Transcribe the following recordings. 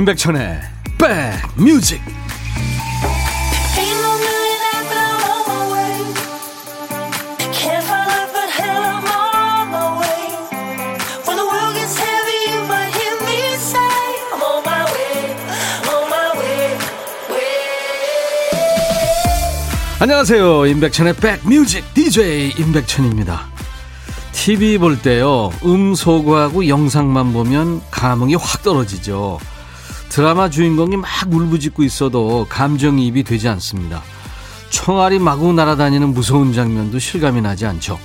임백천의 백뮤직. 안녕하세요. 임백천의 백뮤직 DJ 임백천입니다. TV 볼 때요 음소거하고 영상만 보면 감흥이 확 떨어지죠 드라마 주인공이 막 울부짖고 있어도 감정이입이 되지 않습니다. 총알이 마구 날아다니는 무서운 장면도 실감이 나지 않죠.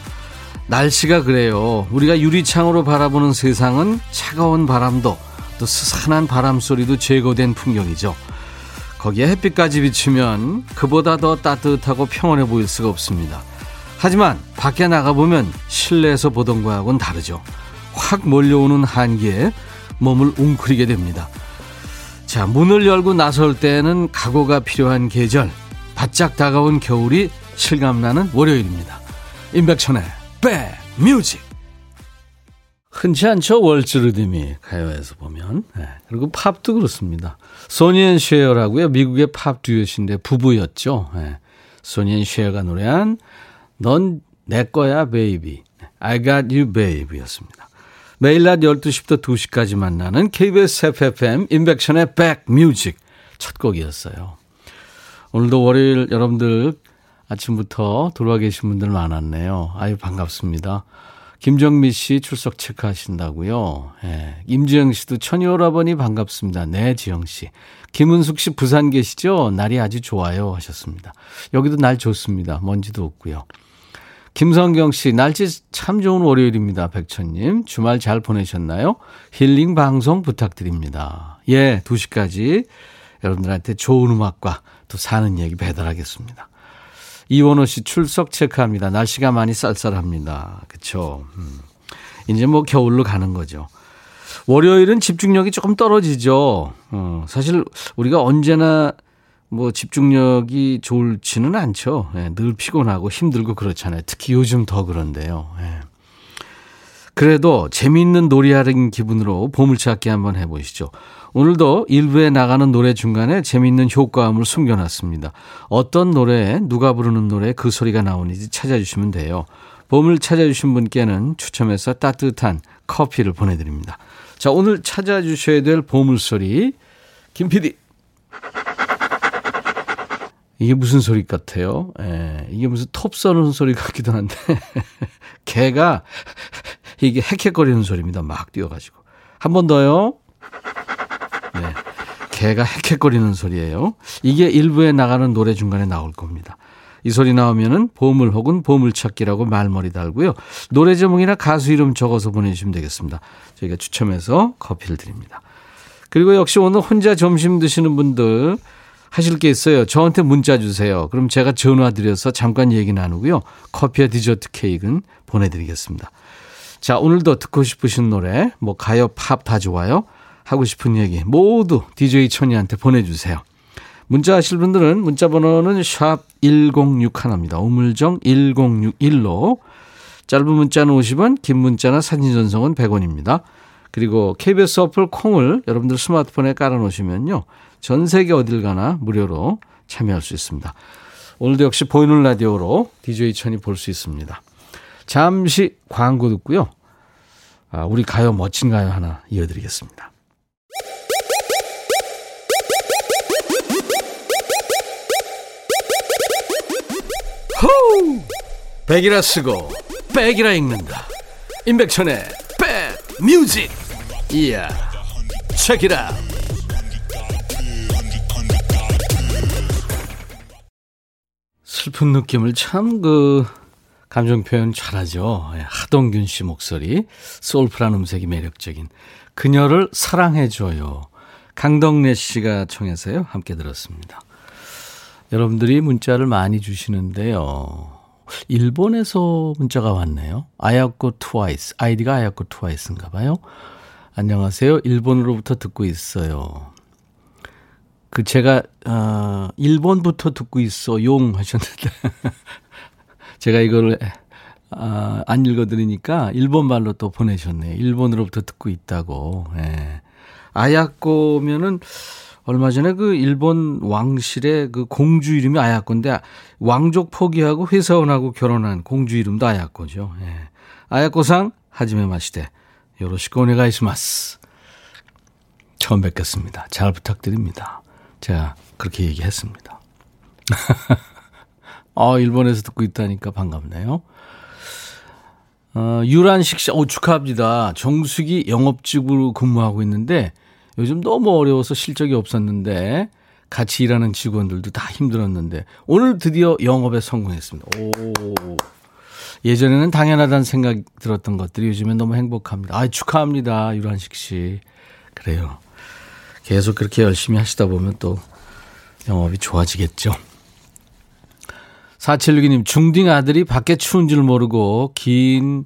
날씨가 그래요. 우리가 유리창으로 바라보는 세상은 차가운 바람도 또 스산한 바람 소리도 제거된 풍경이죠. 거기에 햇빛까지 비추면 그보다 더 따뜻하고 평온해 보일 수가 없습니다. 하지만 밖에 나가보면 실내에서 보던 거하고는 다르죠. 확 몰려오는 한기에 몸을 웅크리게 됩니다. 자, 문을 열고 나설 때는 각오가 필요한 계절, 바짝 다가온 겨울이 실감나는 월요일입니다. 임백천의 백뮤직. 흔치 않죠, 왈츠 리듬이 가요에서 보면. 네. 그리고 팝도 그렇습니다. 소니앤 쉐어라고요. 미국의 팝 듀엣인데 부부였죠. 네. 소니앤 쉐어가 노래한 넌 내 거야, baby. I got you, baby 였습니다. 매일 낮 12시부터 2시까지 만나는 KBS 해피FM 임백천의 백뮤직 첫 곡이었어요. 오늘도 월요일 여러분들 아침부터 들어와 계신 분들 많았네요. 아유 반갑습니다. 김정미 씨 출석 체크하신다고요. 예. 임지영 씨도 천이오라버니 반갑습니다. 네, 지영 씨. 김은숙 씨 부산 계시죠? 날이 아주 좋아요 하셨습니다. 여기도 날 좋습니다. 먼지도 없고요. 김성경 씨, 날씨 참 좋은 월요일입니다. 백천님. 주말 잘 보내셨나요? 힐링 방송 부탁드립니다. 예, 2시까지 여러분들한테 좋은 음악과 또 사는 얘기 배달하겠습니다. 이원호 씨 출석 체크합니다. 날씨가 많이 쌀쌀합니다. 그쵸. 음. 이제 뭐 겨울로 가는 거죠. 월요일은 집중력이 조금 떨어지죠. 어, 사실 우리가 언제나 뭐 집중력이 좋지는 않죠. 예, 늘 피곤하고 힘들고 그렇잖아요. 특히 요즘 더 그런데요. 예. 그래도 재미있는 놀이하는 기분으로 보물찾기 한번 해보시죠. 오늘도 일부에 나가는 노래 중간에 재미있는 효과음을 숨겨놨습니다. 어떤 노래에 누가 부르는 노래에 그 소리가 나오는지 찾아주시면 돼요. 보물 찾아주신 분께는 추첨해서 따뜻한 커피를 보내드립니다. 자, 오늘 찾아주셔야 될 보물소리 김 PD. 이게 무슨 소리 같아요? 예, 이게 무슨 톱 써는 소리 같기도 한데, 개가 이게 헥헥거리는 소리입니다. 막 뛰어가지고. 한 번 더요. 네. 개가 헥헥거리는 소리예요. 이게 일부에 나가는 노래 중간에 나올 겁니다. 이 소리 나오면은 보물 혹은 보물찾기라고 말머리 달고요. 노래 제목이나 가수 이름 적어서 보내주시면 되겠습니다. 저희가 추첨해서 커피를 드립니다. 그리고 역시 오늘 혼자 점심 드시는 분들 하실 게 있어요. 저한테 문자 주세요. 그럼 제가 전화 드려서 잠깐 얘기 나누고요. 커피와 디저트 케이크는 보내드리겠습니다. 자, 오늘도 듣고 싶으신 노래, 뭐 가요, 팝 다 좋아요. 하고 싶은 얘기 모두 DJ 천이한테 보내주세요. 문자 하실 분들은 문자 번호는 샵 1061입니다. 우물정 1061로 짧은 문자는 50원, 긴 문자나 사진 전송은 100원입니다. 그리고 KBS 어플 콩을 여러분들 스마트폰에 깔아 놓으시면요. 전 세계 어딜 가나 무료로 참여할 수 있습니다. 오늘도 역시 보이는 라디오로 DJ 천이 볼 수 있습니다. 잠시 광고 듣고요. 아, 우리 가요 멋진 가요 하나 이어드리겠습니다. 호우! 백이라 쓰고 백이라 읽는다. 임백천의 백 뮤직. 이야. 체키라. 슬픈 느낌을 참 그 감정 표현 잘하죠. 예, 하동균 씨 목소리, 소울풀한 음색이 매력적인 그녀를 사랑해줘요. 강덕래 씨가 청해서요. 함께 들었습니다. 여러분들이 문자를 많이 주시는데요. 일본에서 문자가 왔네요. 아야코 트와이스. 아이디가 아야코 트와이스인가 봐요. 안녕하세요. 일본으로부터 듣고 있어요. 그 제가 어 1번부터 듣고 있어 용 하셨는데 제가 이거를 아, 안 읽어드리니까 일본 말로 또 보내셨네요. 일본으로부터 듣고 있다고. 예. 아야코면은 얼마 전에 그 일본 왕실의 그 공주 이름이 아야코인데 왕족 포기하고 회사원하고 결혼한 공주 이름도 아야코죠. 예. 아야코상 하지메 마시대 요로시코 오네가이시마스. 처음 뵙겠습니다. 잘 부탁드립니다. 제가 그렇게 얘기했습니다. 아, 일본에서 듣고 있다니까 반갑네요. 어, 유란식 씨, 어, 축하합니다. 정수기 영업직으로 근무하고 있는데 요즘 너무 어려워서 실적이 없었는데 같이 일하는 직원들도 다 힘들었는데 오늘 드디어 영업에 성공했습니다. 오. 예전에는 당연하다는 생각이 들었던 것들이 요즘엔 너무 행복합니다. 아, 축하합니다. 유란식 씨. 그래요. 계속 그렇게 열심히 하시다 보면 또 영업이 좋아지겠죠. 4762님, 중딩 아들이 밖에 추운 줄 모르고 긴,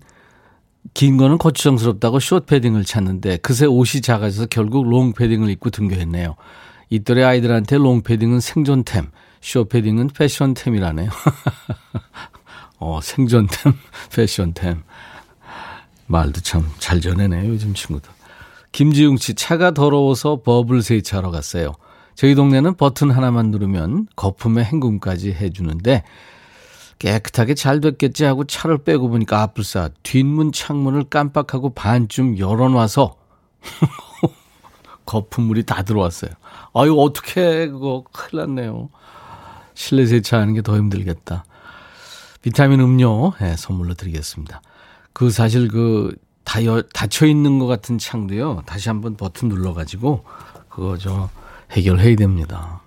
긴 거는 거추장스럽다고 숏 패딩을 찾는데 그새 옷이 작아져서 결국 long 패딩을 입고 등교했네요. 이 또래 아이들한테 long 패딩은 생존템, 숏 패딩은 패션템이라네요. 어, 생존템, 패션템. 말도 참 잘 전해네요, 요즘 친구들. 김지웅 씨, 차가 더러워서 버블 세차하러 갔어요. 저희 동네는 버튼 하나만 누르면 거품의 헹굼까지 해주는데 깨끗하게 잘 됐겠지 하고 차를 빼고 보니까 아뿔싸 뒷문 창문을 깜빡하고 반쯤 열어놔서 거품물이 다 들어왔어요. 아유 어떻게 그거 큰일 났네요. 실내 세차하는 게 더 힘들겠다. 비타민 음료 네, 선물로 드리겠습니다. 그 사실 그 다 닫혀 있는 것 같은 창도요. 다시 한번 버튼 눌러가지고 그거 저 해결해야 됩니다.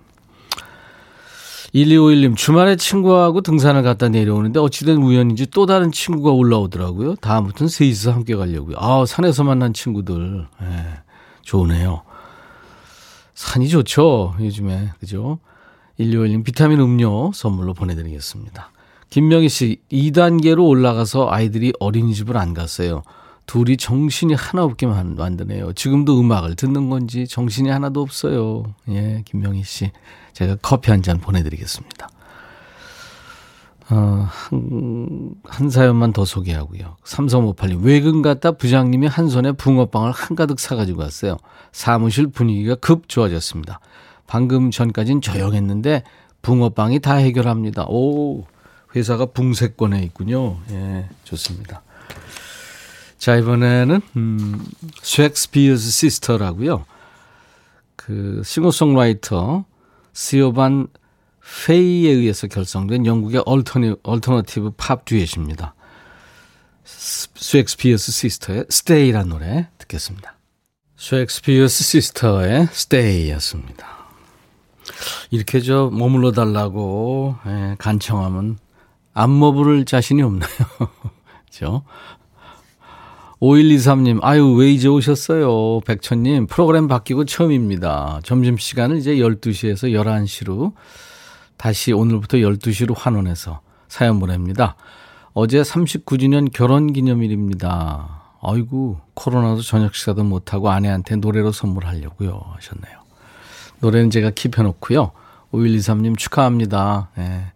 1251님, 주말에 친구하고 등산을 갔다 내려오는데 어찌된 우연인지 또 다른 친구가 올라오더라고요. 다음부터는 셋이서 함께 가려고요. 아, 산에서 만난 친구들. 예, 좋으네요. 산이 좋죠, 요즘에. 그죠? 1251님, 비타민 음료 선물로 보내드리겠습니다. 김명희 씨, 2단계로 올라가서 아이들이 어린이집을 안 갔어요. 둘이 정신이 하나 없게 만드네요. 지금도 음악을 듣는 건지 정신이 하나도 없어요. 예, 김명희 씨. 제가 커피 한 잔 보내드리겠습니다. 어, 한, 한 사연만 더 소개하고요. 삼성오팔님, 외근 갔다 부장님이 한 손에 붕어빵을 한가득 사가지고 왔어요. 사무실 분위기가 급 좋아졌습니다. 방금 전까진 조용했는데 붕어빵이 다 해결합니다. 오, 회사가 붕세권에 있군요. 예, 좋습니다. 자, 이번에는, 음, 셰익스피어스 시스터라고요. 그, 싱어송라이터, 시오반 페이에 의해서 결성된 영국의 얼터니, 얼터너티브 팝 듀엣입니다. 셰익스피어스 시스터의 Stay란 노래 듣겠습니다. 셰익스피어스 시스터의 Stay였습니다. 이렇게 저 머물러 달라고 예, 간청하면 안 머부를 자신이 없나요? 그죠? 5123님, 아유, 왜 이제 오셨어요? 백천님, 프로그램 바뀌고 처음입니다. 점심시간을 이제 12시에서 11시로, 다시 오늘부터 12시로 환원해서 사연 보냅니다. 어제 39주년 결혼 기념일입니다. 아이고, 코로나도 저녁 식사도 못하고 아내한테 노래로 선물하려고요. 하셨네요. 노래는 제가 킵해놓고요. 5123님 축하합니다. 네.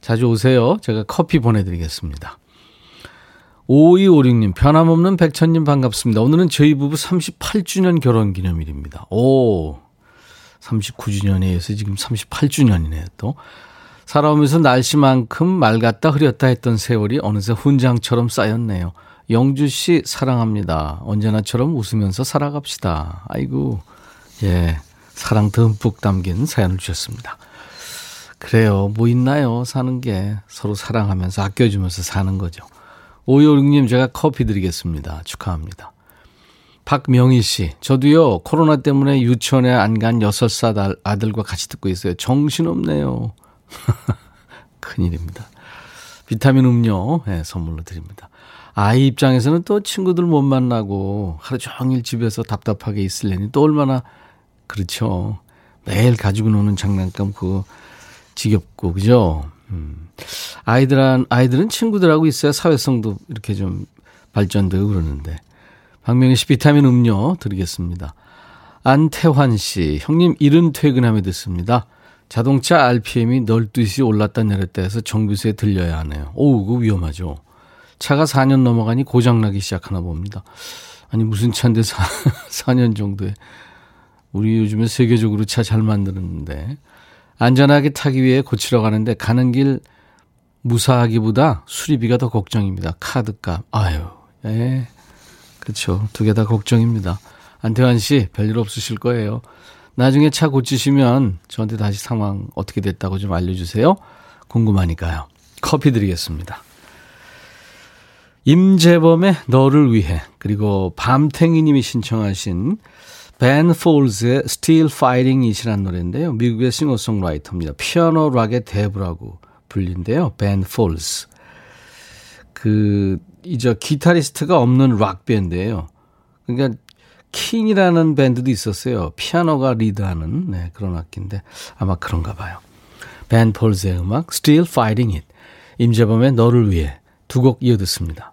자주 오세요. 제가 커피 보내드리겠습니다. 5256님, 변함없는 백천님 반갑습니다. 오늘은 저희 부부 38주년 결혼 기념일입니다. 오, 39주년에 이어서 지금 38주년이네요, 또. 살아오면서 날씨만큼 맑았다 흐렸다 했던 세월이 어느새 훈장처럼 쌓였네요. 영주 씨 사랑합니다. 언제나처럼 웃으면서 살아갑시다. 아이고, 예, 사랑 듬뿍 담긴 사연을 주셨습니다. 그래요. 뭐 있나요? 사는 게 서로 사랑하면서 아껴주면서 사는 거죠. 오요육님 제가 커피 드리겠습니다. 축하합니다. 박명희 씨, 저도요, 코로나 때문에 유치원에 안 간 6살 아들과 같이 듣고 있어요. 정신없네요. 큰일입니다. 비타민 음료, 네, 선물로 드립니다. 아이 입장에서는 또 친구들 못 만나고 하루 종일 집에서 답답하게 있을래니 또 얼마나, 그렇죠. 매일 가지고 노는 장난감 그거 지겹고, 그죠? 음. 아이들은, 아이들은 친구들하고 있어야 사회성도 이렇게 좀 발전되고 그러는데. 박명희 씨 비타민 음료 드리겠습니다. 안태환 씨, 형님 이른 퇴근함에 듣습니다. 자동차 RPM이 12시 올랐다 내렸다 해서 정비소에 들려야 하네요. 오우, 그거 위험하죠. 차가 4년 넘어가니 고장나기 시작하나 봅니다. 아니 무슨 차인데 4, 4년 정도에 우리 요즘에 세계적으로 차 잘 만드는데 안전하게 타기 위해 고치러 가는데 가는 길 무사하기보다 수리비가 더 걱정입니다. 카드값. 아유, 예. 그렇죠. 두 개 다 걱정입니다. 안태환 씨, 별일 없으실 거예요. 나중에 차 고치시면 저한테 다시 상황 어떻게 됐다고 좀 알려주세요. 궁금하니까요. 커피 드리겠습니다. 임재범의 너를 위해 그리고 밤탱이님이 신청하신 벤 폴즈의 Still Fighting It이라는 노래인데요. 미국의 싱어송라이터입니다. 피아노 락의 대부라고 불린데요. 벤 폴즈. 그, 이제 기타리스트가 없는 락 밴드예요. 그러니까 킨이라는 밴드도 있었어요. 피아노가 리드하는 네, 그런 악기인데 아마 그런가 봐요. 벤 폴즈의 음악 Still Fighting It. 임재범의 너를 위해 두 곡 이어 듣습니다.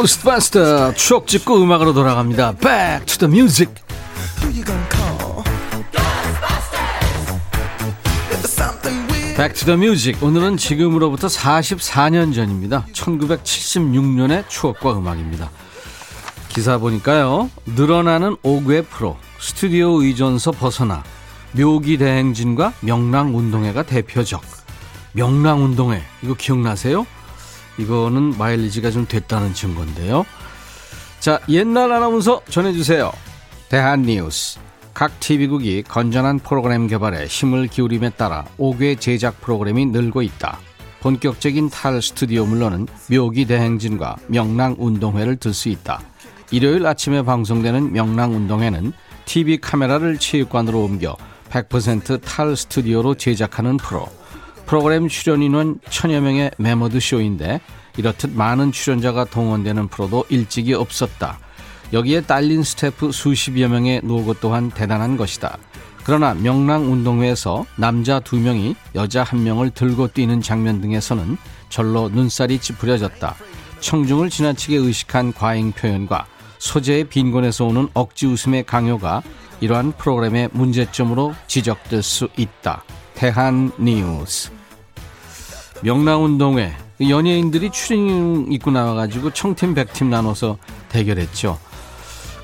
고스트바스터 추억 찍고 음악으로 돌아갑니다. Back to the music. Back to the music. 오늘은 지금으로부터 44년 전입니다. 1976년의 추억과 음악입니다. 기사 보니까요. 늘어나는 5개 프로, 스튜디오 의존서 벗어나, 묘기 대행진과 명랑운동회가 대표적. 명랑운동회, 이거 기억나세요? 이거는 마일리지가 좀 됐다는 증거인데요. 자, 옛날 아나운서 전해주세요. 대한뉴스. 각 TV국이 건전한 프로그램 개발에 힘을 기울임에 따라 5개 제작 프로그램이 늘고 있다. 본격적인 탈 스튜디오 물론은 묘기 대행진과 명랑 운동회를 들 수 있다. 일요일 아침에 방송되는 명랑 운동회는 TV 카메라를 체육관으로 옮겨 100% 탈 스튜디오로 제작하는 프로. 프로그램 출연 인원 천여 명의 매머드 쇼인데 이렇듯 많은 출연자가 동원되는 프로도 일찍이 없었다. 여기에 딸린 스태프 수십여 명의 노고 또한 대단한 것이다. 그러나 명랑운동회에서 남자 두 명이 여자 한 명을 들고 뛰는 장면 등에서는 절로 눈살이 찌푸려졌다. 청중을 지나치게 의식한 과잉 표현과 소재의 빈곤에서 오는 억지 웃음의 강요가 이러한 프로그램의 문제점으로 지적될 수 있다. 대한 뉴스. 명랑운동회 연예인들이 추리닝 입고 나와가지고 청팀 백팀 나눠서 대결했죠.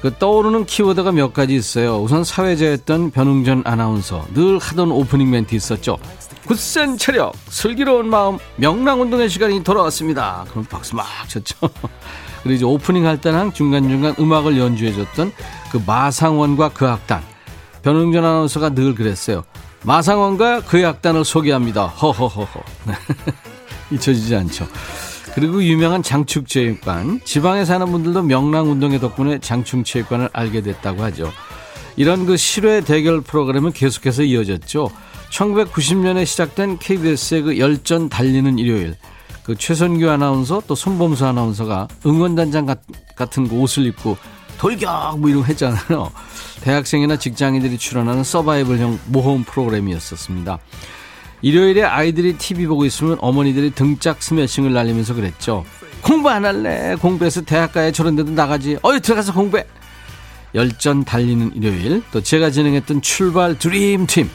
그 떠오르는 키워드가 몇 가지 있어요. 우선 사회자였던 변웅전 아나운서 늘 하던 오프닝 멘트 있었죠. 굳센 체력, 슬기로운 마음, 명랑운동의 시간이 돌아왔습니다. 그럼 박수 막 쳤죠. 그리고 이제 오프닝 할 때는 중간중간 음악을 연주해줬던 그 마상원과 그 악단. 변웅전 아나운서가 늘 그랬어요. 마상원과 그의 악단을 소개합니다. 허허허허. 잊혀지지 않죠. 그리고 유명한 장축체육관. 지방에 사는 분들도 명랑운동회 덕분에 장충체육관을 알게 됐다고 하죠. 이런 그 실외 대결 프로그램은 계속해서 이어졌죠. 1990년에 시작된 KBS의 그 열전 달리는 일요일. 그 최선규 아나운서 또 손범수 아나운서가 응원단장 같은 옷을 입고 돌격 뭐 이런 거 했잖아요. 대학생이나 직장인들이 출연하는 서바이벌형 모험 프로그램이었었습니다. 일요일에 아이들이 TV 보고 있으면 어머니들이 등짝 스매싱을 날리면서 그랬죠. 공부 안 할래. 공부해서 대학 가야 저런 데도 나가지. 어이 들어가서 공부해. 열전 달리는 일요일 또 제가 진행했던 출발 드림팀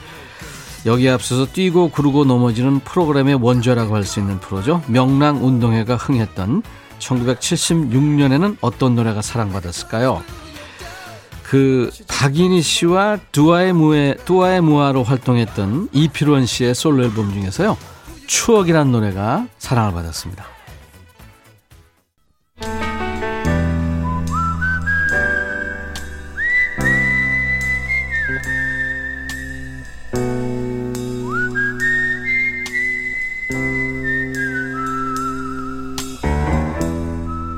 여기 앞서서 뛰고 구르고 넘어지는 프로그램의 원조라고 할 수 있는 프로죠. 명랑 운동회가 흥했던 1976년에는 어떤 노래가 사랑받았을까요? 그 박인희 씨와 두아의 무에 두아의 무아로 활동했던 이필원 씨의 솔로 앨범 중에서요. 추억이란 노래가 사랑을 받았습니다.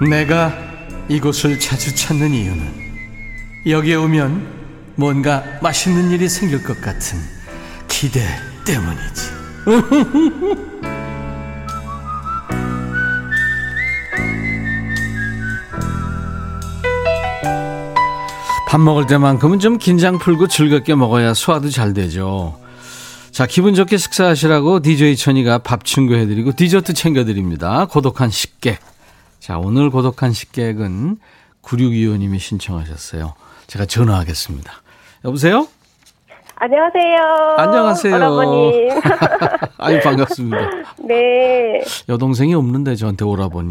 내가 이곳을 자주 찾는 이유는 여기에 오면 뭔가 맛있는 일이 생길 것 같은 기대 때문이지. 밥 먹을 때만큼은 좀 긴장 풀고 즐겁게 먹어야 소화도 잘 되죠. 자, 기분 좋게 식사하시라고 DJ 천이가 밥 친구 해드리고 디저트 챙겨드립니다. 고독한 식객. 자, 오늘 고독한 식객은 9625님이 신청하셨어요. 제가 전화하겠습니다. 여보세요? 안녕하세요. 안녕하세요. 오라버님. 아유, 반갑습니다. 네. 여동생이 없는데 저한테 오라버니.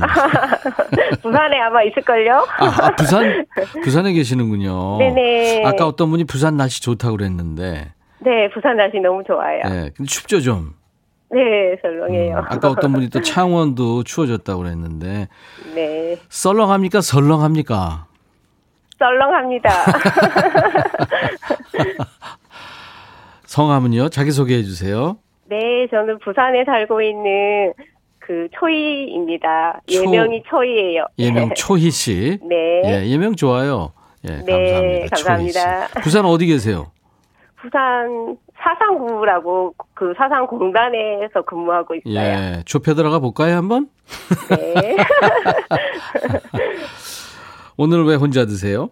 부산에 아마 있을걸요? 아, 아, 부산, 부산에 계시는군요. 네네. 아까 어떤 분이 부산 날씨 좋다고 그랬는데. 네, 부산 날씨 너무 좋아요. 네, 근데 춥죠, 좀. 네, 설렁해요. 음, 아까 어떤 분이 또 창원도 추워졌다고 그랬는데. 네. 썰렁합니까? 설렁합니까? 썰렁합니다. 성함은요? 자기소개해 주세요. 네, 저는 부산에 살고 있는 그 초이입니다. 초- 예명이 초이예요. 예명 초희 씨. 네. 예, 예명 좋아요. 예, 네, 감사합니다. 감사합니다. 부산 어디 계세요? 부산 사상구라고 그 사상공단에서 근무하고 있어요. 예, 좁혀 들어가 볼까요, 한번? 네. 오늘 왜 혼자 드세요?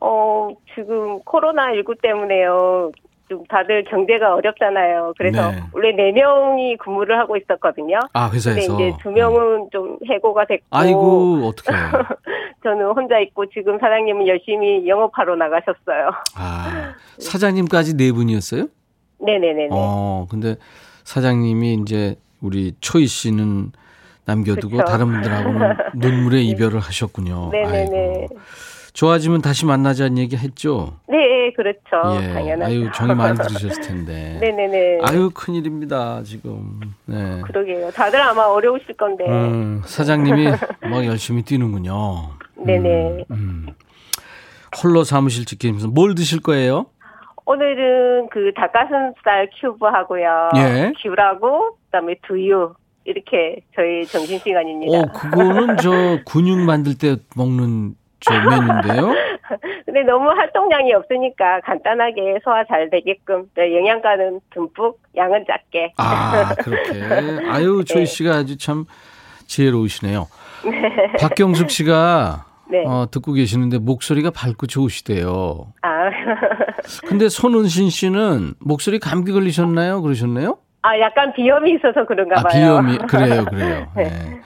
어, 지금 코로나 19 때문에요. 좀 다들 경제가 어렵잖아요. 그래서 네. 원래 네 명이 근무를 하고 있었거든요. 아, 근데 회사에서. 이제 두 명은 좀 해고가 됐고. 아이고, 어떡해요. 저는 혼자 있고 지금 사장님은 열심히 영업하러 나가셨어요. 아, 사장님까지 네 분이었어요? 네네네네. 어, 근데 사장님이 이제 우리 초희 씨는 남겨두고 그쵸. 다른 분들하고는 눈물의 이별을 하셨군요. 네네네. 아이고. 좋아지면 다시 만나자는 얘기 했죠? 네, 그렇죠. 예. 당연하죠. 아유, 정이 많이 들으셨을 텐데. 네네네. 아유, 큰일입니다, 지금. 네. 그러게요. 다들 아마 어려우실 건데. 음, 사장님이 막 열심히 뛰는군요. 네네. 음, 음. 홀로 사무실 지키면서 뭘 드실 거예요? 오늘은 그 닭가슴살 큐브 하고요. 예. 귤하고 그다음에 두유 이렇게 저희 점심 시간입니다. 어, 그거는 저 근육 만들 때 먹는 저 메뉴인데요. 근데 너무 활동량이 없으니까 간단하게 소화 잘 되게끔 네, 영양가는 듬뿍, 양은 작게. 아, 그렇게. 아유, 조이 네. 씨가 아주 참 지혜로우시네요. 박경숙 씨가 네. 어, 듣고 계시는데 목소리가 밝고 좋으시대요. 아, 근데 손은신 씨는 목소리 감기 걸리셨나요? 그러셨나요? 아 약간 비염이 있어서 그런가 아, 봐요. 비염이 그래요, 그래요. 네. 네.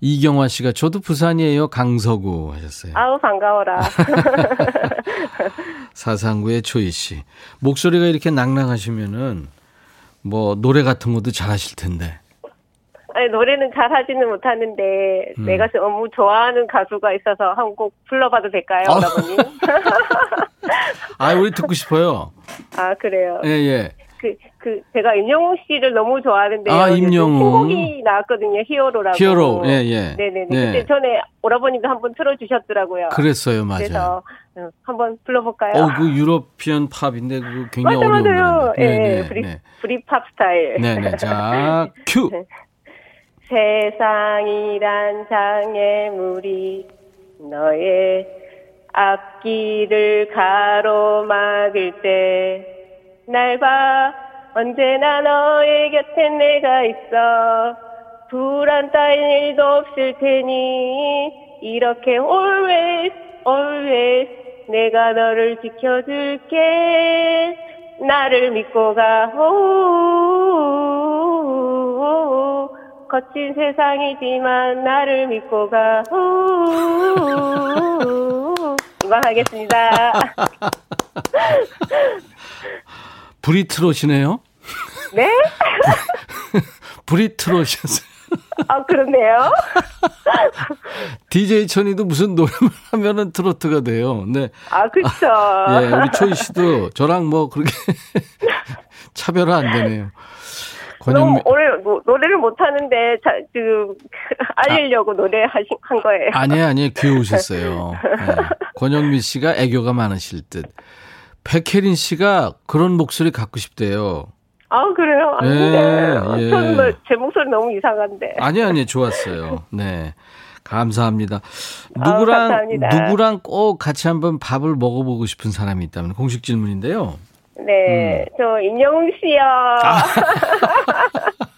이경화 씨가 저도 부산이에요. 강서구 하셨어요. 아우 반가워라. 사상구의 조이 씨. 목소리가 이렇게 낭낭하시면은 뭐 노래 같은 것도 잘하실 텐데. 아니, 노래는 잘하지는 못하는데 음. 내가 너무 좋아하는 가수가 있어서 한 곡 불러봐도 될까요, 아. 여러분님? 아, 우리 듣고 싶어요. 아 그래요. 예, 예. 그, 그, 제가 임영웅 씨를 너무 좋아하는데. 아, 임영웅. 신곡이 나왔거든요. 히어로라고. 히어로. 예, 예. 네네네. 예. 그때 전에 오라버님도 한번 틀어주셨더라고요. 그랬어요, 맞아요. 그래서 어, 한번 불러볼까요? 어, 그 유러피언 팝인데 그 굉장히 맞아, 어려운 맞아요. 노래인데. 예, 네, 네, 브리, 네. 브리팝 스타일. 네, 네. 자, 큐. 세상이란 장애물이 너의 앞길을 가로막을 때 날 봐. 언제나 너의 곁에 내가 있어. 불안 따윈 일도 없을 테니 이렇게 always always 내가 너를 지켜줄게. 나를 믿고 가. 오, 거친 세상이지만 나를 믿고 가 오, 이만 하겠습니다. 불이 트롯이네요. 네? 불이 트롯이었어요. 아 그렇네요. DJ 천이도 무슨 노래만 하면은 트로트가 돼요. 네. 아 그렇죠. 예, 우리 초이 씨도 저랑 뭐 그렇게 차별화 안 되네요. 권영미 오늘 노, 노래를 못 하는데 자, 지금 알리려고 노래 하신 한 거예요. 아니에요, 아니에요. 귀여우셨어요. 네. 권영미 씨가 애교가 많으실 듯. 백혜린 씨가 그런 목소리 갖고 싶대요. 아 그래요? 예, 아닌데 예. 저는 뭐, 제 목소리 너무 이상한데. 아니, 아니, 좋았어요. 네. 감사합니다. 아우, 누구랑 감사합니다. 누구랑 꼭 같이 한번 밥을 먹어보고 싶은 사람이 있다면 공식 질문인데요. 네, 저 임영웅 씨요. 아.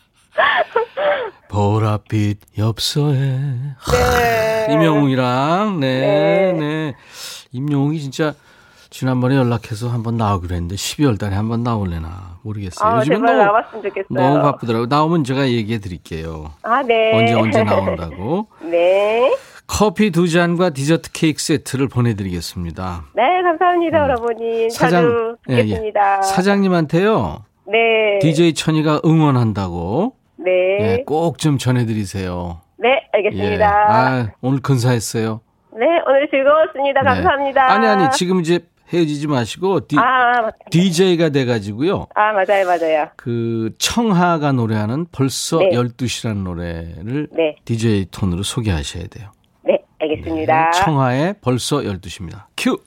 보랏빛 엽서에 네. 임영웅이랑 네, 네. 네. 임영웅이 진짜 지난번에 연락해서 한번 나오기로 했는데 12월 달에 한번 나올래나 모르겠어요. 아, 제발 너무, 나왔으면 좋겠어요. 너무 바쁘더라고요. 나오면 제가 얘기해 드릴게요. 아, 네. 언제 언제 나온다고. 네. 커피 두 잔과 디저트 케이크 세트를 보내드리겠습니다. 네, 감사합니다, 여러분이. 자주 예, 예. 뵙겠습니다. 사장님한테요. 네. DJ 천이가 응원한다고 네. 예, 꼭좀 전해드리세요. 네, 예. 알겠습니다. 아, 오늘 근사했어요. 네, 오늘 즐거웠습니다. 네. 감사합니다. 아니 아니 지금 이제 헤어지지 마시고 디, 아, 맞- DJ가 돼가지고요. 아, 맞아요, 맞아요. 그 청하가 노래하는 벌써 네. 12시라는 노래를 네. DJ 톤으로 소개하셔야 돼요. 네, 알겠습니다. 네, 청하의 벌써 12시입니다. 큐!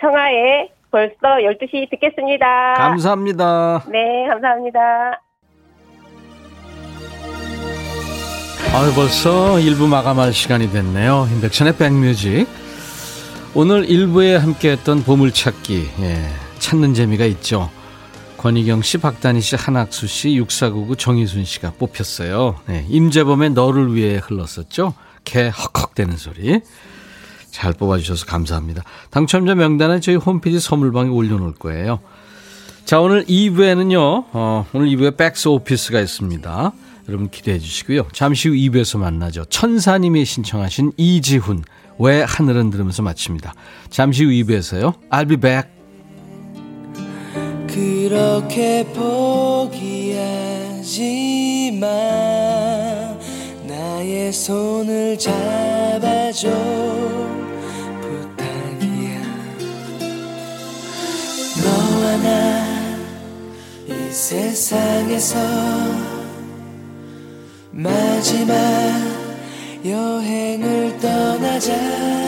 청하에 벌써 12시 듣겠습니다. 감사합니다. 네, 감사합니다. 아 벌써 1부 마감할 시간이 됐네요. 인백션의 백뮤직. 오늘 1부에 함께했던 보물찾기. 예, 찾는 재미가 있죠. 권희경 씨, 박다니 씨, 한학수 씨, 6499 정희순 씨가 뽑혔어요. 네, 임재범의 너를 위해 흘렀었죠. 개 헉헉대는 소리. 잘 뽑아주셔서 감사합니다. 당첨자 명단은 저희 홈페이지 선물방에 올려놓을 거예요. 자, 오늘 2부에는요, 어, 오늘 2부에 백스 오피스가 있습니다. 여러분 기대해 주시고요. 잠시 후 2부에서 만나죠. 천사님이 신청하신 이지훈, 왜 하늘은 들으면서 마칩니다. 잠시 후 2부에서요. I'll be back. 그렇게 포기하지 손을 잡아줘. 부탁이야. 너와 나 이 세상에서 마지막 여행을 떠나자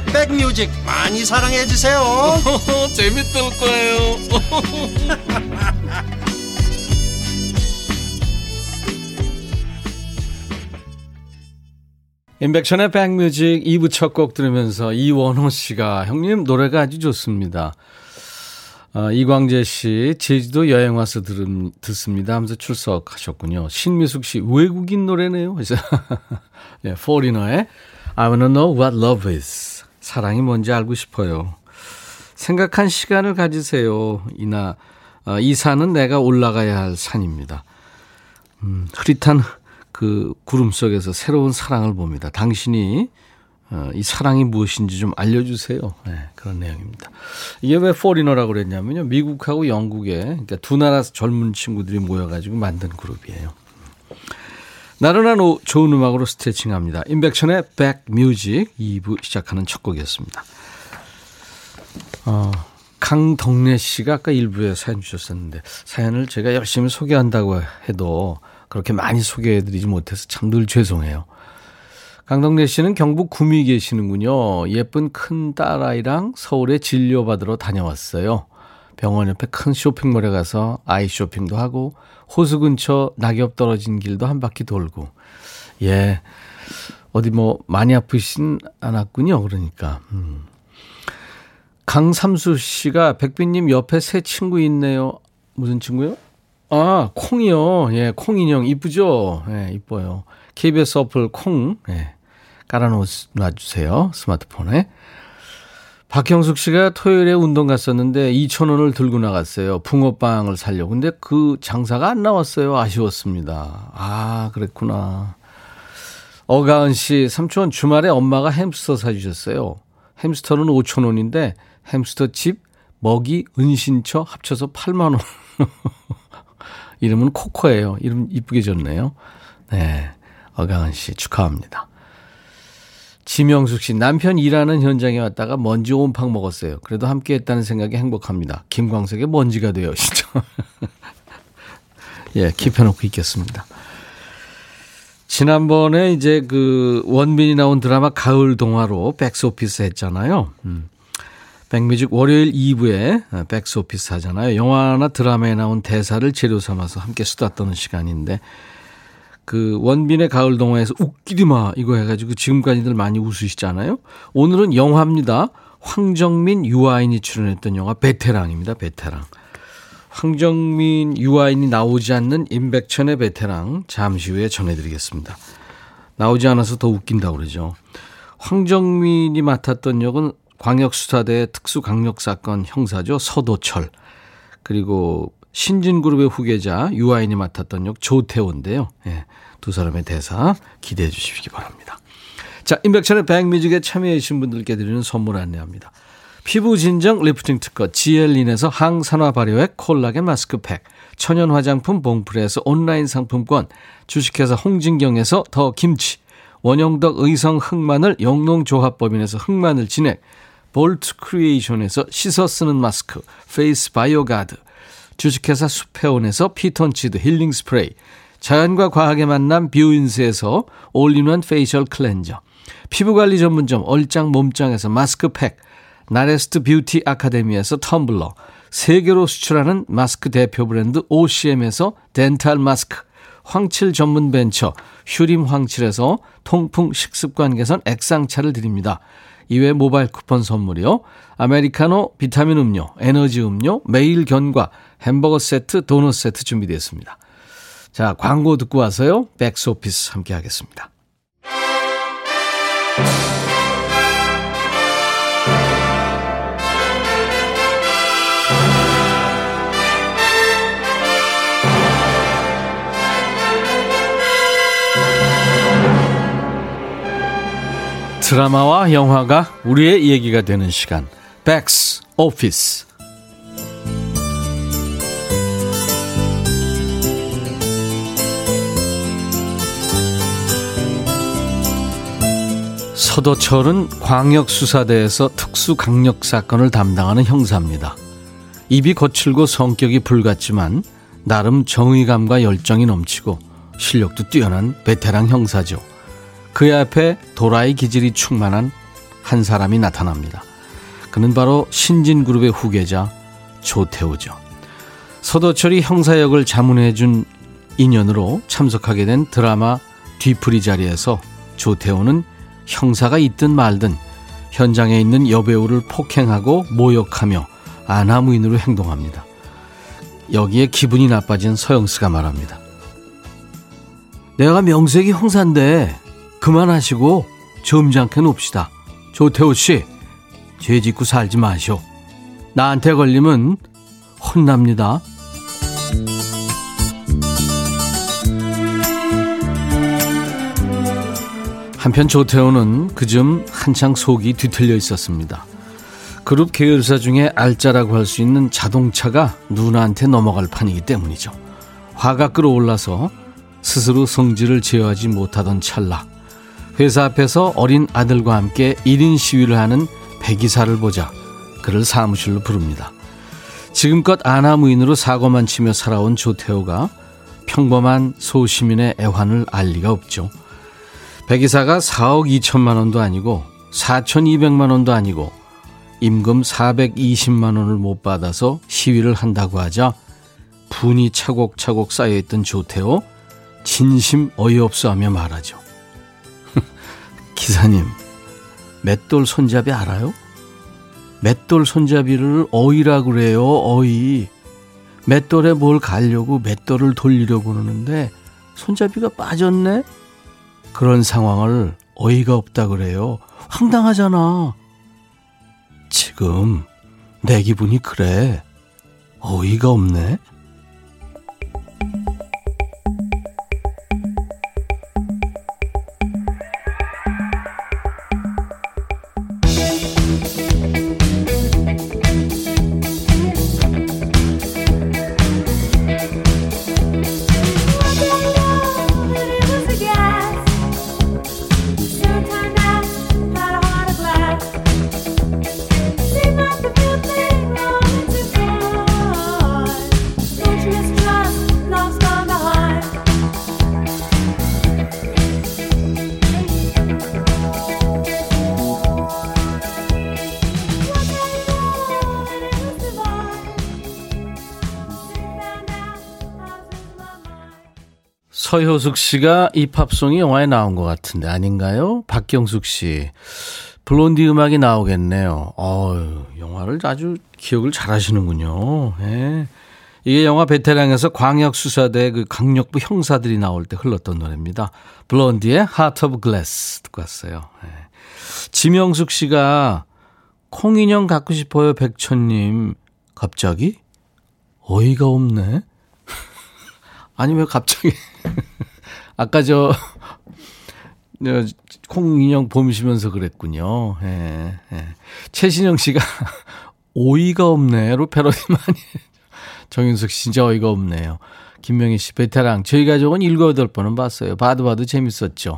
백뮤직 많이 사랑해 주세요 재밌을 거예요. 인백션의 백뮤직 2부 첫 곡 들으면서 이원호 씨가 형님 노래가 아주 좋습니다. 아, 이광재 씨 제주도 여행 와서 들음, 듣습니다 하면서 출석하셨군요. 신미숙 씨 외국인 노래네요. 그래서 네, 포리너의 I wanna know what love is. 사랑이 뭔지 알고 싶어요. 생각한 시간을 가지세요. 이나 어, 이 산은 내가 올라가야 할 산입니다. 음, 흐릿한 그 구름 속에서 새로운 사랑을 봅니다. 당신이 어, 이 사랑이 무엇인지 좀 알려주세요. 네, 그런 내용입니다. 이게 왜 포리너라고 그랬냐면요. 미국하고 영국에 그러니까 두 나라 젊은 친구들이 모여가지고 만든 그룹이에요. 나른한 오후 좋은 음악으로 스트레칭합니다. 인백션의 백뮤직 2부 시작하는 첫 곡이었습니다. 어, 강덕래 씨가 아까 일부에 사연 주셨었는데 사연을 제가 열심히 소개한다고 해도 그렇게 많이 소개해드리지 못해서 참 늘 죄송해요. 강덕래 씨는 경북 구미 계시는군요. 예쁜 큰 딸아이랑 서울에 진료받으러 다녀왔어요. 병원 옆에 큰 쇼핑몰에 가서 아이 쇼핑도 하고 호수 근처 낙엽 떨어진 길도 한 바퀴 돌고 예 어디 뭐 많이 아프신 않았군요. 그러니까 음. 강삼수 씨가 백빈님 옆에 새 친구 있네요. 무슨 친구요? 아, 콩이요. 예, 콩 인형 이쁘죠? 예, 이뻐요. KBS 어플 콩, 예, 깔아놓아 주세요. 스마트폰에. 박형숙 씨가 토요일에 운동 갔었는데 2,000원을 들고 나갔어요. 붕어빵을 살려고. 근데 그 장사가 안 나왔어요. 아쉬웠습니다. 아, 그랬구나. 어가은 씨, 삼촌 주말에 엄마가 햄스터 사주셨어요. 햄스터는 5,000원인데 햄스터 집, 먹이, 은신처 합쳐서 8만원. 이름은 코코예요. 이름 이쁘게 졌네요. 네. 어가은 씨 축하합니다. 지명숙 씨, 남편 일하는 현장에 왔다가 먼지 온팡 먹었어요. 그래도 함께 했다는 생각에 행복합니다. 김광석의 먼지가 되어 시죠. 예, 킵해놓고 있겠습니다. 지난번에 이제 그 원빈이 나온 드라마 가을 동화로 백스오피스 했잖아요. 음. 백뮤직 월요일 2부에 백스오피스 하잖아요. 영화나 드라마에 나온 대사를 재료 삼아서 함께 수다 떠는 시간인데 그 원빈의 가을 동화에서 웃기디 마 이거 해가지고 지금까지들 많이 웃으시잖아요. 오늘은 영화입니다. 황정민, 유아인이 출연했던 영화 베테랑입니다. 베테랑. 황정민, 유아인이 나오지 않는 임백천의 베테랑 잠시 후에 전해드리겠습니다. 나오지 않아서 더 웃긴다고 그러죠. 황정민이 맡았던 역은 광역수사대 특수강력사건 형사죠. 서도철. 그리고 신진그룹의 후계자 유아인이 맡았던 역 조태오인데요. 예, 두 사람의 대사 기대해 주시기 바랍니다. 자, 임백천의 백뮤직에 참여해 주신 분들께 드리는 선물 안내합니다. 피부 진정 리프팅 특허 지엘린에서 항산화 발효액 콜라겐 마스크팩 천연 화장품 봉프레에서 온라인 상품권 주식회사 홍진경에서 더 김치 원형덕 의성 흑마늘 영농조합법인에서 흑마늘 진액 볼트 크리에이션에서 씻어 쓰는 마스크 페이스 바이오가드 주식회사 수페온에서 피톤치드 힐링 스프레이 자연과 과학의 만남 뷰인스에서 올인원 페이셜 클렌저 피부관리 전문점 얼짱 몸짱에서 마스크팩 나레스트 뷰티 아카데미에서 텀블러, 세계로 수출하는 마스크 대표 브랜드 OCM에서 덴탈 마스크, 황칠 전문 벤처 휴림 황칠에서 통풍 식습관 개선 액상차를 드립니다. 이외 모바일 쿠폰 선물이요. 아메리카노, 비타민 음료, 에너지 음료, 매일 견과, 햄버거 세트, 도넛 세트 준비되어 습니다 자, 광고 듣고 와서요. 백스오피스 함께 하겠습니다. 드라마와 영화가 우리의 얘기가 되는 시간. 백스 오피스. 서도철은 광역수사대에서 특수강력사건을 담당하는 형사입니다. 입이 거칠고 성격이 불같지만 나름 정의감과 열정이 넘치고 실력도 뛰어난 베테랑 형사죠. 그의 앞에 도라이 기질이 충만한 한 사람이 나타납니다. 그는 바로 신진그룹의 후계자 조태우죠. 서도철이 형사역을 자문해준 인연으로 참석하게 된 드라마 뒤풀이 자리에서 조태우는 형사가 있든 말든 현장에 있는 여배우를 폭행하고 모욕하며 아나무인으로 행동합니다. 여기에 기분이 나빠진 서영스가 말합니다. 내가 명색이 형사인데 그만하시고 점잖게 놉시다. 조태호 씨, 죄 짓고 살지 마시오. 나한테 걸리면 혼납니다. 한편 조태호는 그즘 한창 속이 뒤틀려 있었습니다. 그룹 계열사 중에 알짜라고 할 수 있는 자동차가 누나한테 넘어갈 판이기 때문이죠. 화가 끌어올라서 스스로 성질을 제어하지 못하던 찰나 회사 앞에서 어린 아들과 함께 1인 시위를 하는 백이사를 보자 그를 사무실로 부릅니다. 지금껏 아나무인으로 사고만 치며 살아온 조태호가 평범한 소시민의 애환을 알 리가 없죠. 백이사가 4억 2천만 원도 아니고 4,200만 원도 아니고 임금 420만 원을 못 받아서 시위를 한다고 하자 분이 차곡차곡 쌓여있던 조태호 진심 어이없어 하며 말하죠. 기사님, 맷돌 손잡이 알아요? 맷돌 손잡이를 어이라 그래요, 어이. 맷돌에 뭘 가려고 맷돌을 돌리려고 그러는데 손잡이가 빠졌네? 그런 상황을 어이가 없다 그래요. 황당하잖아. 지금 내 기분이 그래. 어이가 없네. 서효숙 씨가 이 팝송이 영화에 나온 것 같은데 아닌가요? 박경숙 씨. 블론디 음악이 나오겠네요. 어유 영화를 아주 기억을 잘 하시는군요. 예. 이게 영화 베테랑에서 광역수사대 그 강력부 형사들이 나올 때 흘렀던 노래입니다. 블론디의 Heart of Glass 듣고 왔어요. 예. 지명숙 씨가 콩인형 갖고 싶어요, 백천님. 갑자기? 어이가 없네. 아니, 왜 갑자기. 아까 저, 콩 인형 봄시면서 그랬군요. 예, 예. 최신영 씨가 오이가 없네로 패러디 많이. 정윤석 씨 진짜 어이가 없네요. 김명희 씨, 베테랑. 저희 가족은 일곱, 여덟 번은 봤어요. 봐도 봐도 재밌었죠.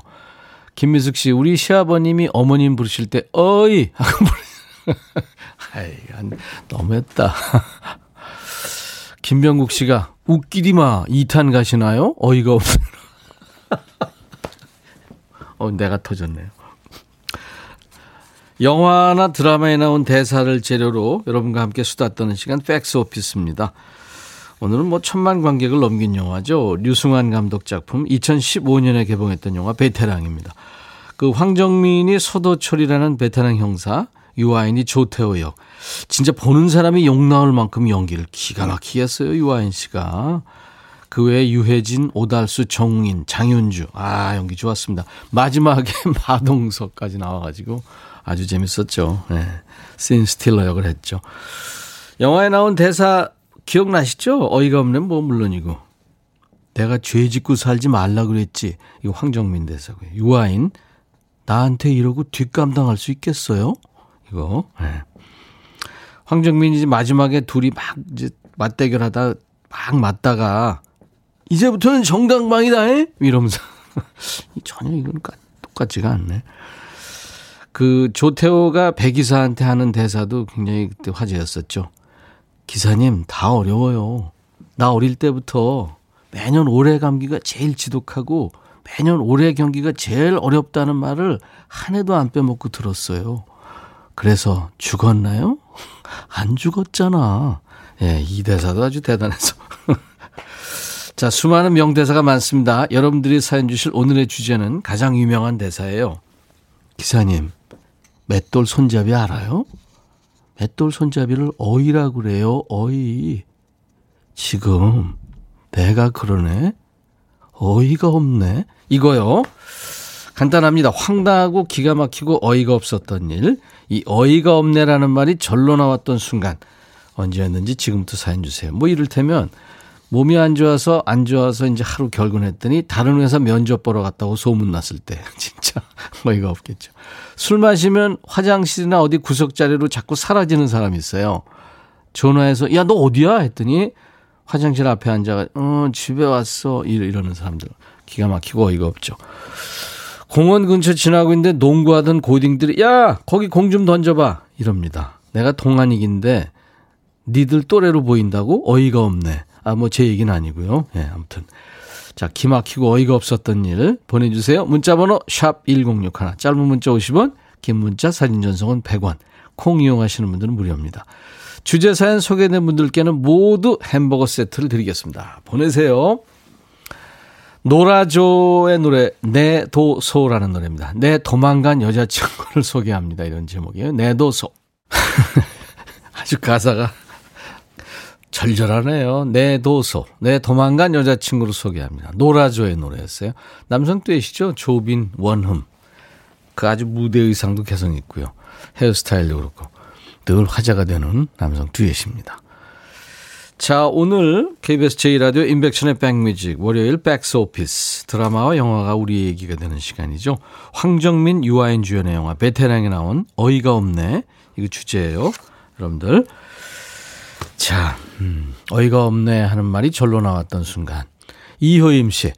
김미숙 씨, 우리 시아버님이 어머님 부르실 때, 어이! 하고 부르 아이, 너무했다. 김병국 씨가, 웃기디 마, 2탄 가시나요? 어이가 없어. 어, 내가 터졌네요. 영화나 드라마에 나온 대사를 재료로 여러분과 함께 수다 떠는 시간 팩스 오피스입니다. 오늘은 뭐 천만 관객을 넘긴 영화죠. 류승환 감독 작품 2015년에 개봉했던 영화 베테랑입니다. 그 황정민이 서도철이라는 베테랑 형사, 유아인이 조태호 역. 진짜 보는 사람이 욕 나올 만큼 연기를 기가 막히게 했어요, 유아인 씨가. 그 외에 유해진, 오달수, 정인, 장윤주. 아, 연기 좋았습니다. 마지막에 마동석까지 나와가지고 아주 재밌었죠. 네. 신 스틸러 역을 했죠. 영화에 나온 대사 기억나시죠? 어이가 없는 뭐 물론이고. 내가 죄 짓고 살지 말라 그랬지. 이거 황정민 대사고요. 유아인 나한테 이러고 뒷감당할 수 있겠어요? 이거. 네. 황정민이 이제 마지막에 둘이 막 이제 맞대결하다 막 맞다가 이제부터는 정당방이다. 에? 이러면서 전혀 이건 똑같지가 않네. 그 조태호가 배기사한테 하는 대사도 굉장히 그때 화제였었죠. 기사님 다 어려워요. 나 어릴 때부터 매년 올해 감기가 제일 지독하고 매년 올해 경기가 제일 어렵다는 말을 한 해도 안 빼먹고 들었어요. 그래서 죽었나요? 안 죽었잖아. 예, 이 대사도 아주 대단해서. 자, 수많은 명대사가 많습니다. 여러분들이 사연 주실 오늘의 주제는 가장 유명한 대사예요. 기사님, 맷돌 손잡이 알아요? 맷돌 손잡이를 어이라 그래요, 어이. 지금 내가 그러네? 어이가 없네? 이거요. 간단합니다. 황당하고 기가 막히고 어이가 없었던 일. 이 어이가 없네라는 말이 절로 나왔던 순간. 언제였는지 지금부터 사연 주세요. 뭐 이를테면 몸이 안 좋아서 안 좋아서 이제 하루 결근했더니 다른 회사 면접 보러 갔다고 소문 났을 때 진짜 어이가 없겠죠. 술 마시면 화장실이나 어디 구석 자리로 자꾸 사라지는 사람이 있어요. 전화해서 야 너 어디야 했더니 화장실 앞에 앉아가 어 집에 왔어 이러는 사람들 기가 막히고 어이가 없죠. 공원 근처 지나고 있는데 농구하던 고딩들이 야 거기 공 좀 던져봐 이럽니다. 내가 동안이긴데 니들 또래로 보인다고 어이가 없네. 아, 뭐 제 얘기는 아니고요. 예, 네, 아무튼. 자, 기막히고 어이가 없었던 일 보내주세요. 문자번호 샵 1061. 짧은 문자 50원, 긴 문자 사진 전송은 100원. 콩 이용하시는 분들은 무료입니다. 주제 사연 소개된 분들께는 모두 햄버거 세트를 드리겠습니다. 보내세요. 노라조의 노래 내 도소라는 노래입니다. 내 도망간 여자친구를 소개합니다. 이런 제목이에요. 내 도소. 아주 가사가 절절하네요. 내 도소, 내 도망간 여자친구를 소개합니다. 노라조의 노래였어요. 남성 듀엣이죠. 조빈, 원흠. 그 아주 무대 의상도 개성 있고요. 헤어스타일도 그렇고. 늘 화제가 되는 남성 듀엣입니다. 자, 오늘 KBS 제2라디오 임백천의 백뮤직 월요일 백스오피스 드라마와 영화가 우리 얘기가 되는 시간이죠. 황정민, 유아인 주연의 영화 베테랑에 나온 어이가 없네 이거 주제예요. 여러분들 자, 음, 어이가 없네 하는 말이 절로 나왔던 순간 이효임 씨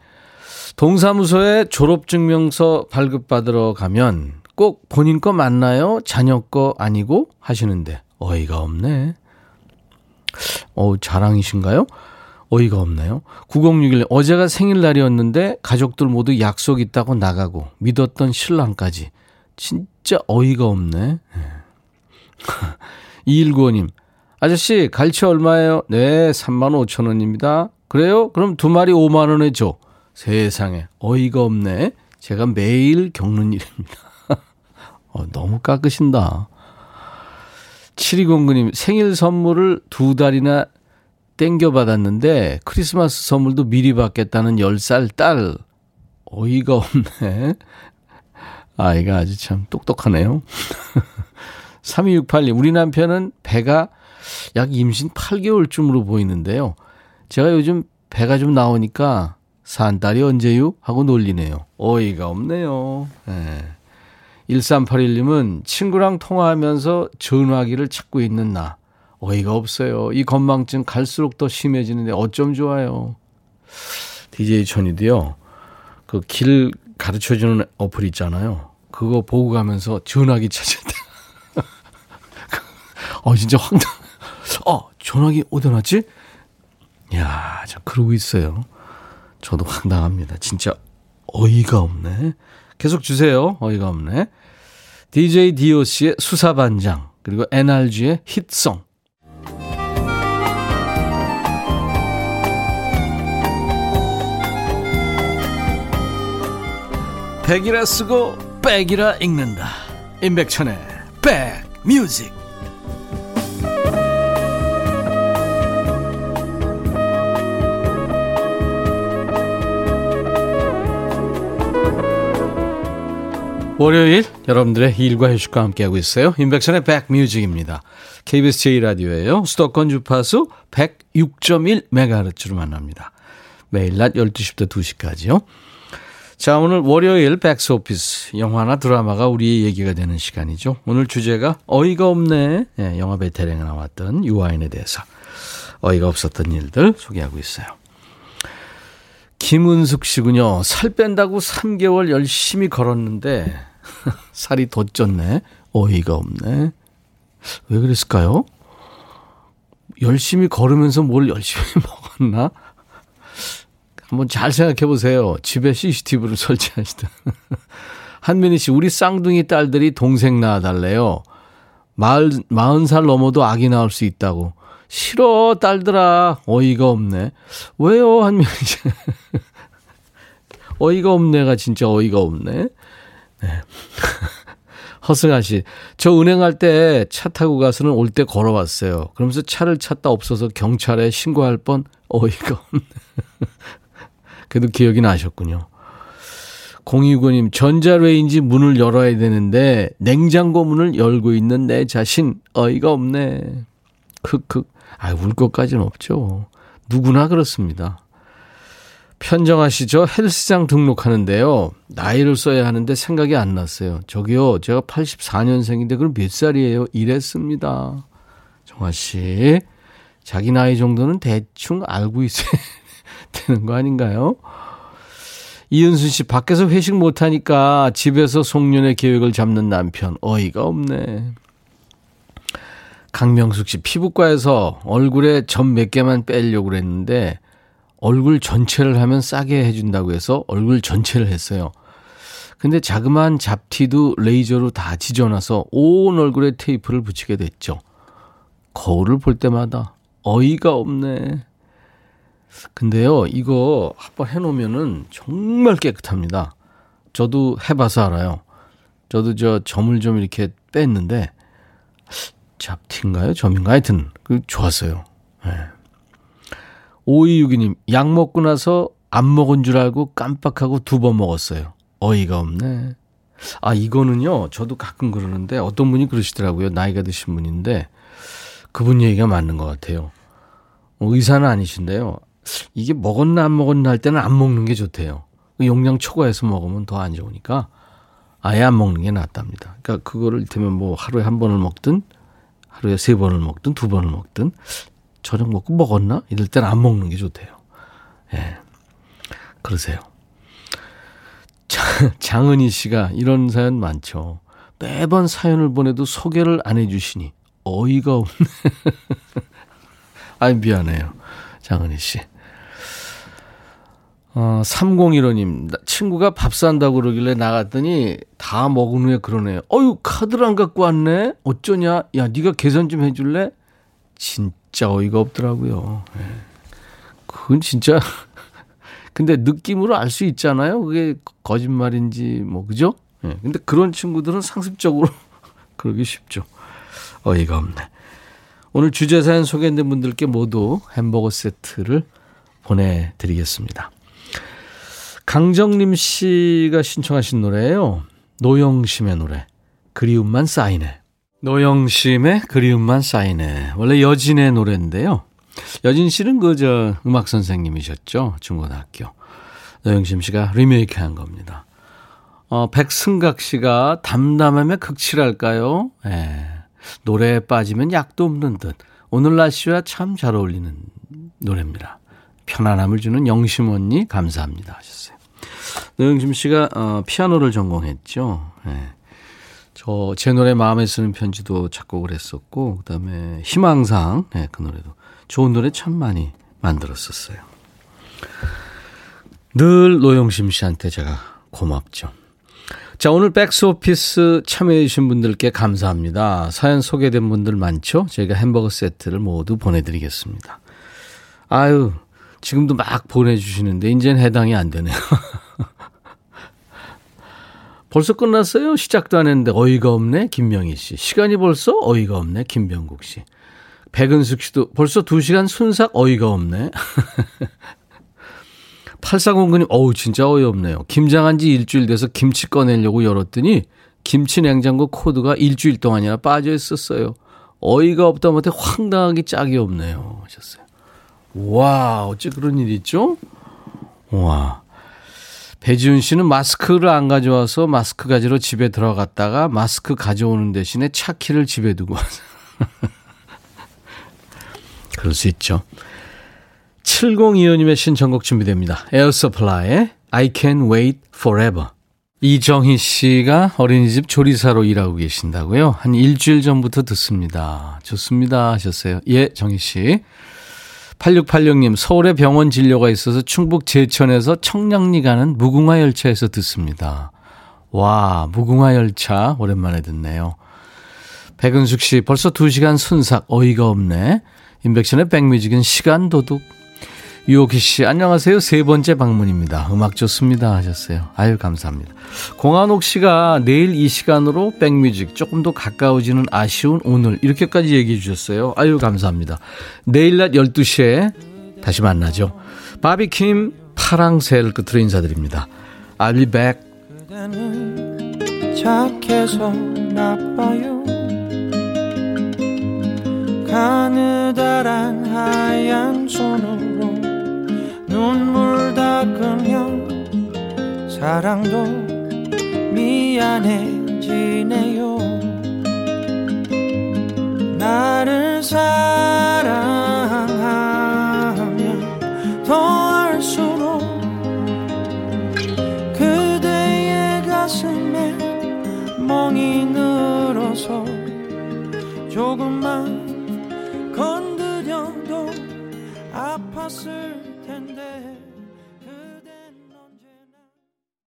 동사무소에 졸업증명서 발급받으러 가면 꼭 본인 거 맞나요? 자녀 거 아니고 하시는데 어이가 없네. 어, 자랑이신가요? 어이가 없네요. 9061 어제가 생일날이었는데 가족들 모두 약속 있다고 나가고 믿었던 신랑까지 진짜 어이가 없네. 2195님 아저씨 갈치 얼마예요? 네 3만 5천 원입니다. 그래요? 그럼 두 마리 5만 원에 줘. 세상에 어이가 없네. 제가 매일 겪는 일입니다. 어, 너무 깎으신다. 7209님, 생일 선물을 두 달이나 땡겨 받았는데, 크리스마스 선물도 미리 받겠다는 10살 딸. 어이가 없네. 아이가 아주 참 똑똑하네요. 3268님, 우리 남편은 배가 약 임신 8개월쯤으로 보이는데요. 제가 요즘 배가 좀 나오니까 산 딸이 언제요? 하고 놀리네요. 어이가 없네요. 네. 1381님은 친구랑 통화하면서 전화기를 찾고 있는 나. 어이가 없어요. 이 건망증 갈수록 더 심해지는데 어쩜 좋아요. DJ 천이도요. 그 길 가르쳐 주는 어플 있잖아요. 그거 보고 가면서 전화기 때. 어, 진짜 황당. 어, 전화기 어디 놨지? 야, 저 그러고 있어요. 저도 황당합니다. 진짜 어이가 없네. 계속 주세요. 어이가 없네. DJ DOC의 수사반장, 그리고 NRG의 히트송. 백이라 쓰고 백이라 읽는다. 임백천의 백뮤직. 월요일 여러분들의 일과 휴식과 함께하고 있어요. 인백션의 백뮤직입니다. KBS 제2라디오예요. 수도권 주파수 106.1MHz로 만납니다. 매일 낮 12시부터 2시까지요. 자, 오늘 월요일 백스 오피스 영화나 드라마가 우리의 얘기가 되는 시간이죠. 오늘 주제가 어이가 없네. 예, 영화 베테랑에 나왔던 유아인에 대해서 어이가 없었던 일들 소개하고 있어요. 김은숙 씨군요. 살 뺀다고 3개월 열심히 걸었는데 살이 더 쪘네. 어이가 없네. 왜 그랬을까요? 열심히 걸으면서 뭘 열심히 먹었나? 한번 잘 생각해 보세요. 집에 CCTV를 설치하시다. 한민희 씨, 우리 쌍둥이 딸들이 동생 낳아달래요. 마흔, 살 넘어도 아기 낳을 수 있다고. 싫어, 딸들아. 어이가 없네. 왜요, 한민희 씨? 어이가 없네가 진짜 어이가 없네. 네. 허승아 씨, 저 은행할 때 차 타고 가서는 올 때 걸어왔어요. 그러면서 차를 찾다 없어서 경찰에 신고할 뻔 어이가 없네. 그래도 기억이 나셨군요. 0295님, 전자레인지 문을 열어야 되는데 냉장고 문을 열고 있는 내 자신 어이가 없네. 크크. 아, 울 것까지는 없죠. 누구나 그렇습니다. 저 헬스장 등록하는데요. 나이를 써야 하는데 생각이 안 났어요. 저기요, 제가 84년생인데 그럼 몇 살이에요? 이랬습니다. 정아 씨, 자기 나이 정도는 대충 알고 있어야 되는 거 아닌가요? 이은순 씨, 밖에서 회식 못하니까 집에서 송년회 계획을 잡는 남편. 어이가 없네. 강명숙 씨, 피부과에서 얼굴에 점 몇 개만 빼려고 그랬는데, 얼굴 전체를 하면 싸게 해준다고 해서 얼굴 전체를 했어요. 근데 자그마한 잡티도 레이저로 다 지져놔서 온 얼굴에 테이프를 붙이게 됐죠. 거울을 볼 때마다 어이가 없네. 근데요, 이거 한번 해놓으면은 정말 깨끗합니다. 저도 해봐서 알아요. 저도 저 점을 좀 이렇게 뺐는데, 잡티인가요? 점인가? 하여튼, 그, 좋았어요. 네. 5262님, 약 먹고 나서 안 먹은 줄 알고 깜빡하고 두 번 먹었어요. 어이가 없네. 아, 이거는요, 저도 가끔 그러는데 어떤 분이 그러시더라고요. 나이가 드신 분인데 그분 얘기가 맞는 것 같아요. 어, 의사는 아니신데요. 이게 먹었나 안 먹었나 할 때는 안 먹는 게 좋대요. 용량 초과해서 먹으면 더 안 좋으니까 아예 안 먹는 게 낫답니다. 그러니까 그거를 이를테면 뭐 하루에 한 번을 먹든 하루에 세 번을 먹든 두 번을 먹든 저녁 먹고 먹었나? 이럴 때는 안 먹는 게 좋대요. 예. 그러세요. 장은희 씨가 이런 사연 많죠. 매번 사연을 보내도 소개를 안 해주시니 어이가 없네. 아이, 미안해요. 장은희 씨. 어, 3015님, 친구가 밥 산다고 그러길래 나갔더니 다 먹은 후에 그러네요. 어유 카드를 안 갖고 왔네? 어쩌냐? 야, 네가 계산 좀 해줄래? 진짜 어이가 없더라고요. 예. 그건 진짜. 근데 느낌으로 알 수 있잖아요. 그게 거짓말인지, 뭐, 그죠? 예. 근데 그런 친구들은 상습적으로 그러기 쉽죠. 어이가 없네. 오늘 주제 사연 소개된 분들께 모두 햄버거 세트를 보내드리겠습니다. 강정림 씨가 신청하신 노래예요. 노영심의 노래. 그리움만 쌓이네. 노영심의 그리움만 쌓이네. 원래 여진의 노래인데요. 여진 씨는 그 저 음악 선생님이셨죠. 중고등학교. 노영심 씨가 리메이크 한 겁니다. 어, 백승각 씨가 담담하면 극치랄까요? 예. 노래에 빠지면 약도 없는 듯. 오늘 날씨와 참 잘 어울리는 노래입니다. 편안함을 주는 영심 언니 감사합니다 하셨어요. 노영심 씨가 어, 피아노를 전공했죠. 네. 저제 노래 마음에 쓰는 편지도 작곡을 했었고 그다음에 희망상 네, 그 노래도 좋은 노래 참 많이 만들었었어요. 늘 노영심 씨한테 제가 고맙죠. 자, 오늘 백스오피스 참여해주신 분들께 감사합니다. 사연 소개된 분들 많죠? 저희가 햄버거 세트를 모두 보내드리겠습니다. 아유, 지금도 막 보내주시는데, 이제는 해당이 안 되네요. 벌써 끝났어요? 시작도 안 했는데, 어이가 없네? 김명희 씨. 시간이 벌써? 어이가 없네? 김병국 씨. 백은숙 씨도 벌써 2시간 순삭? 어이가 없네? 8409님, 어우, 진짜 어이없네요. 김장한 지 일주일 돼서 김치 꺼내려고 열었더니 김치 냉장고 코드가 일주일 동안이나 빠져 있었어요. 어이가 없다 못해 황당하기 짝이 없네요. 하셨어요. 와, 어째 그런 일이 있죠? 와. 배지훈 씨는 마스크를 안 가져와서 마스크 가지러 집에 들어갔다가 마스크 가져오는 대신에 차 키를 집에 두고 와서. 그럴 수 있죠. 7025님의 신청곡 준비됩니다. 에어서플라의 I Can Wait Forever. 이정희 씨가 어린이집 조리사로 일하고 계신다고요? 한 일주일 전부터 듣습니다. 좋습니다 하셨어요. 예, 정희 씨. 8686님, 서울에 병원 진료가 있어서 충북 제천에서 청량리 가는 무궁화 열차에서 듣습니다. 와, 무궁화 열차 오랜만에 듣네요. 백은숙 씨, 벌써 2시간 순삭 어이가 없네. 인백션의 백뮤직은 시간 도둑. 유호기 씨, 안녕하세요. 세 번째 방문입니다. 음악 좋습니다. 하셨어요. 아유, 감사합니다. 공한옥 씨가 내일 이 시간으로 백뮤직 조금 더 가까워지는 아쉬운 오늘. 이렇게까지 얘기해 주셨어요. 아유, 감사합니다. 내일 낮 12시에 다시 만나죠. 바비킴 파랑새를 끝으로 인사드립니다. I'll be back. 착해서 나빠요. 가느다란 하얀 손으로 눈물 닦으면 사랑도 미안해지네요. 나를 사랑하면 더할수록 그대의 가슴에 멍이 늘어서 조금만 건드려도 아팠을 텐데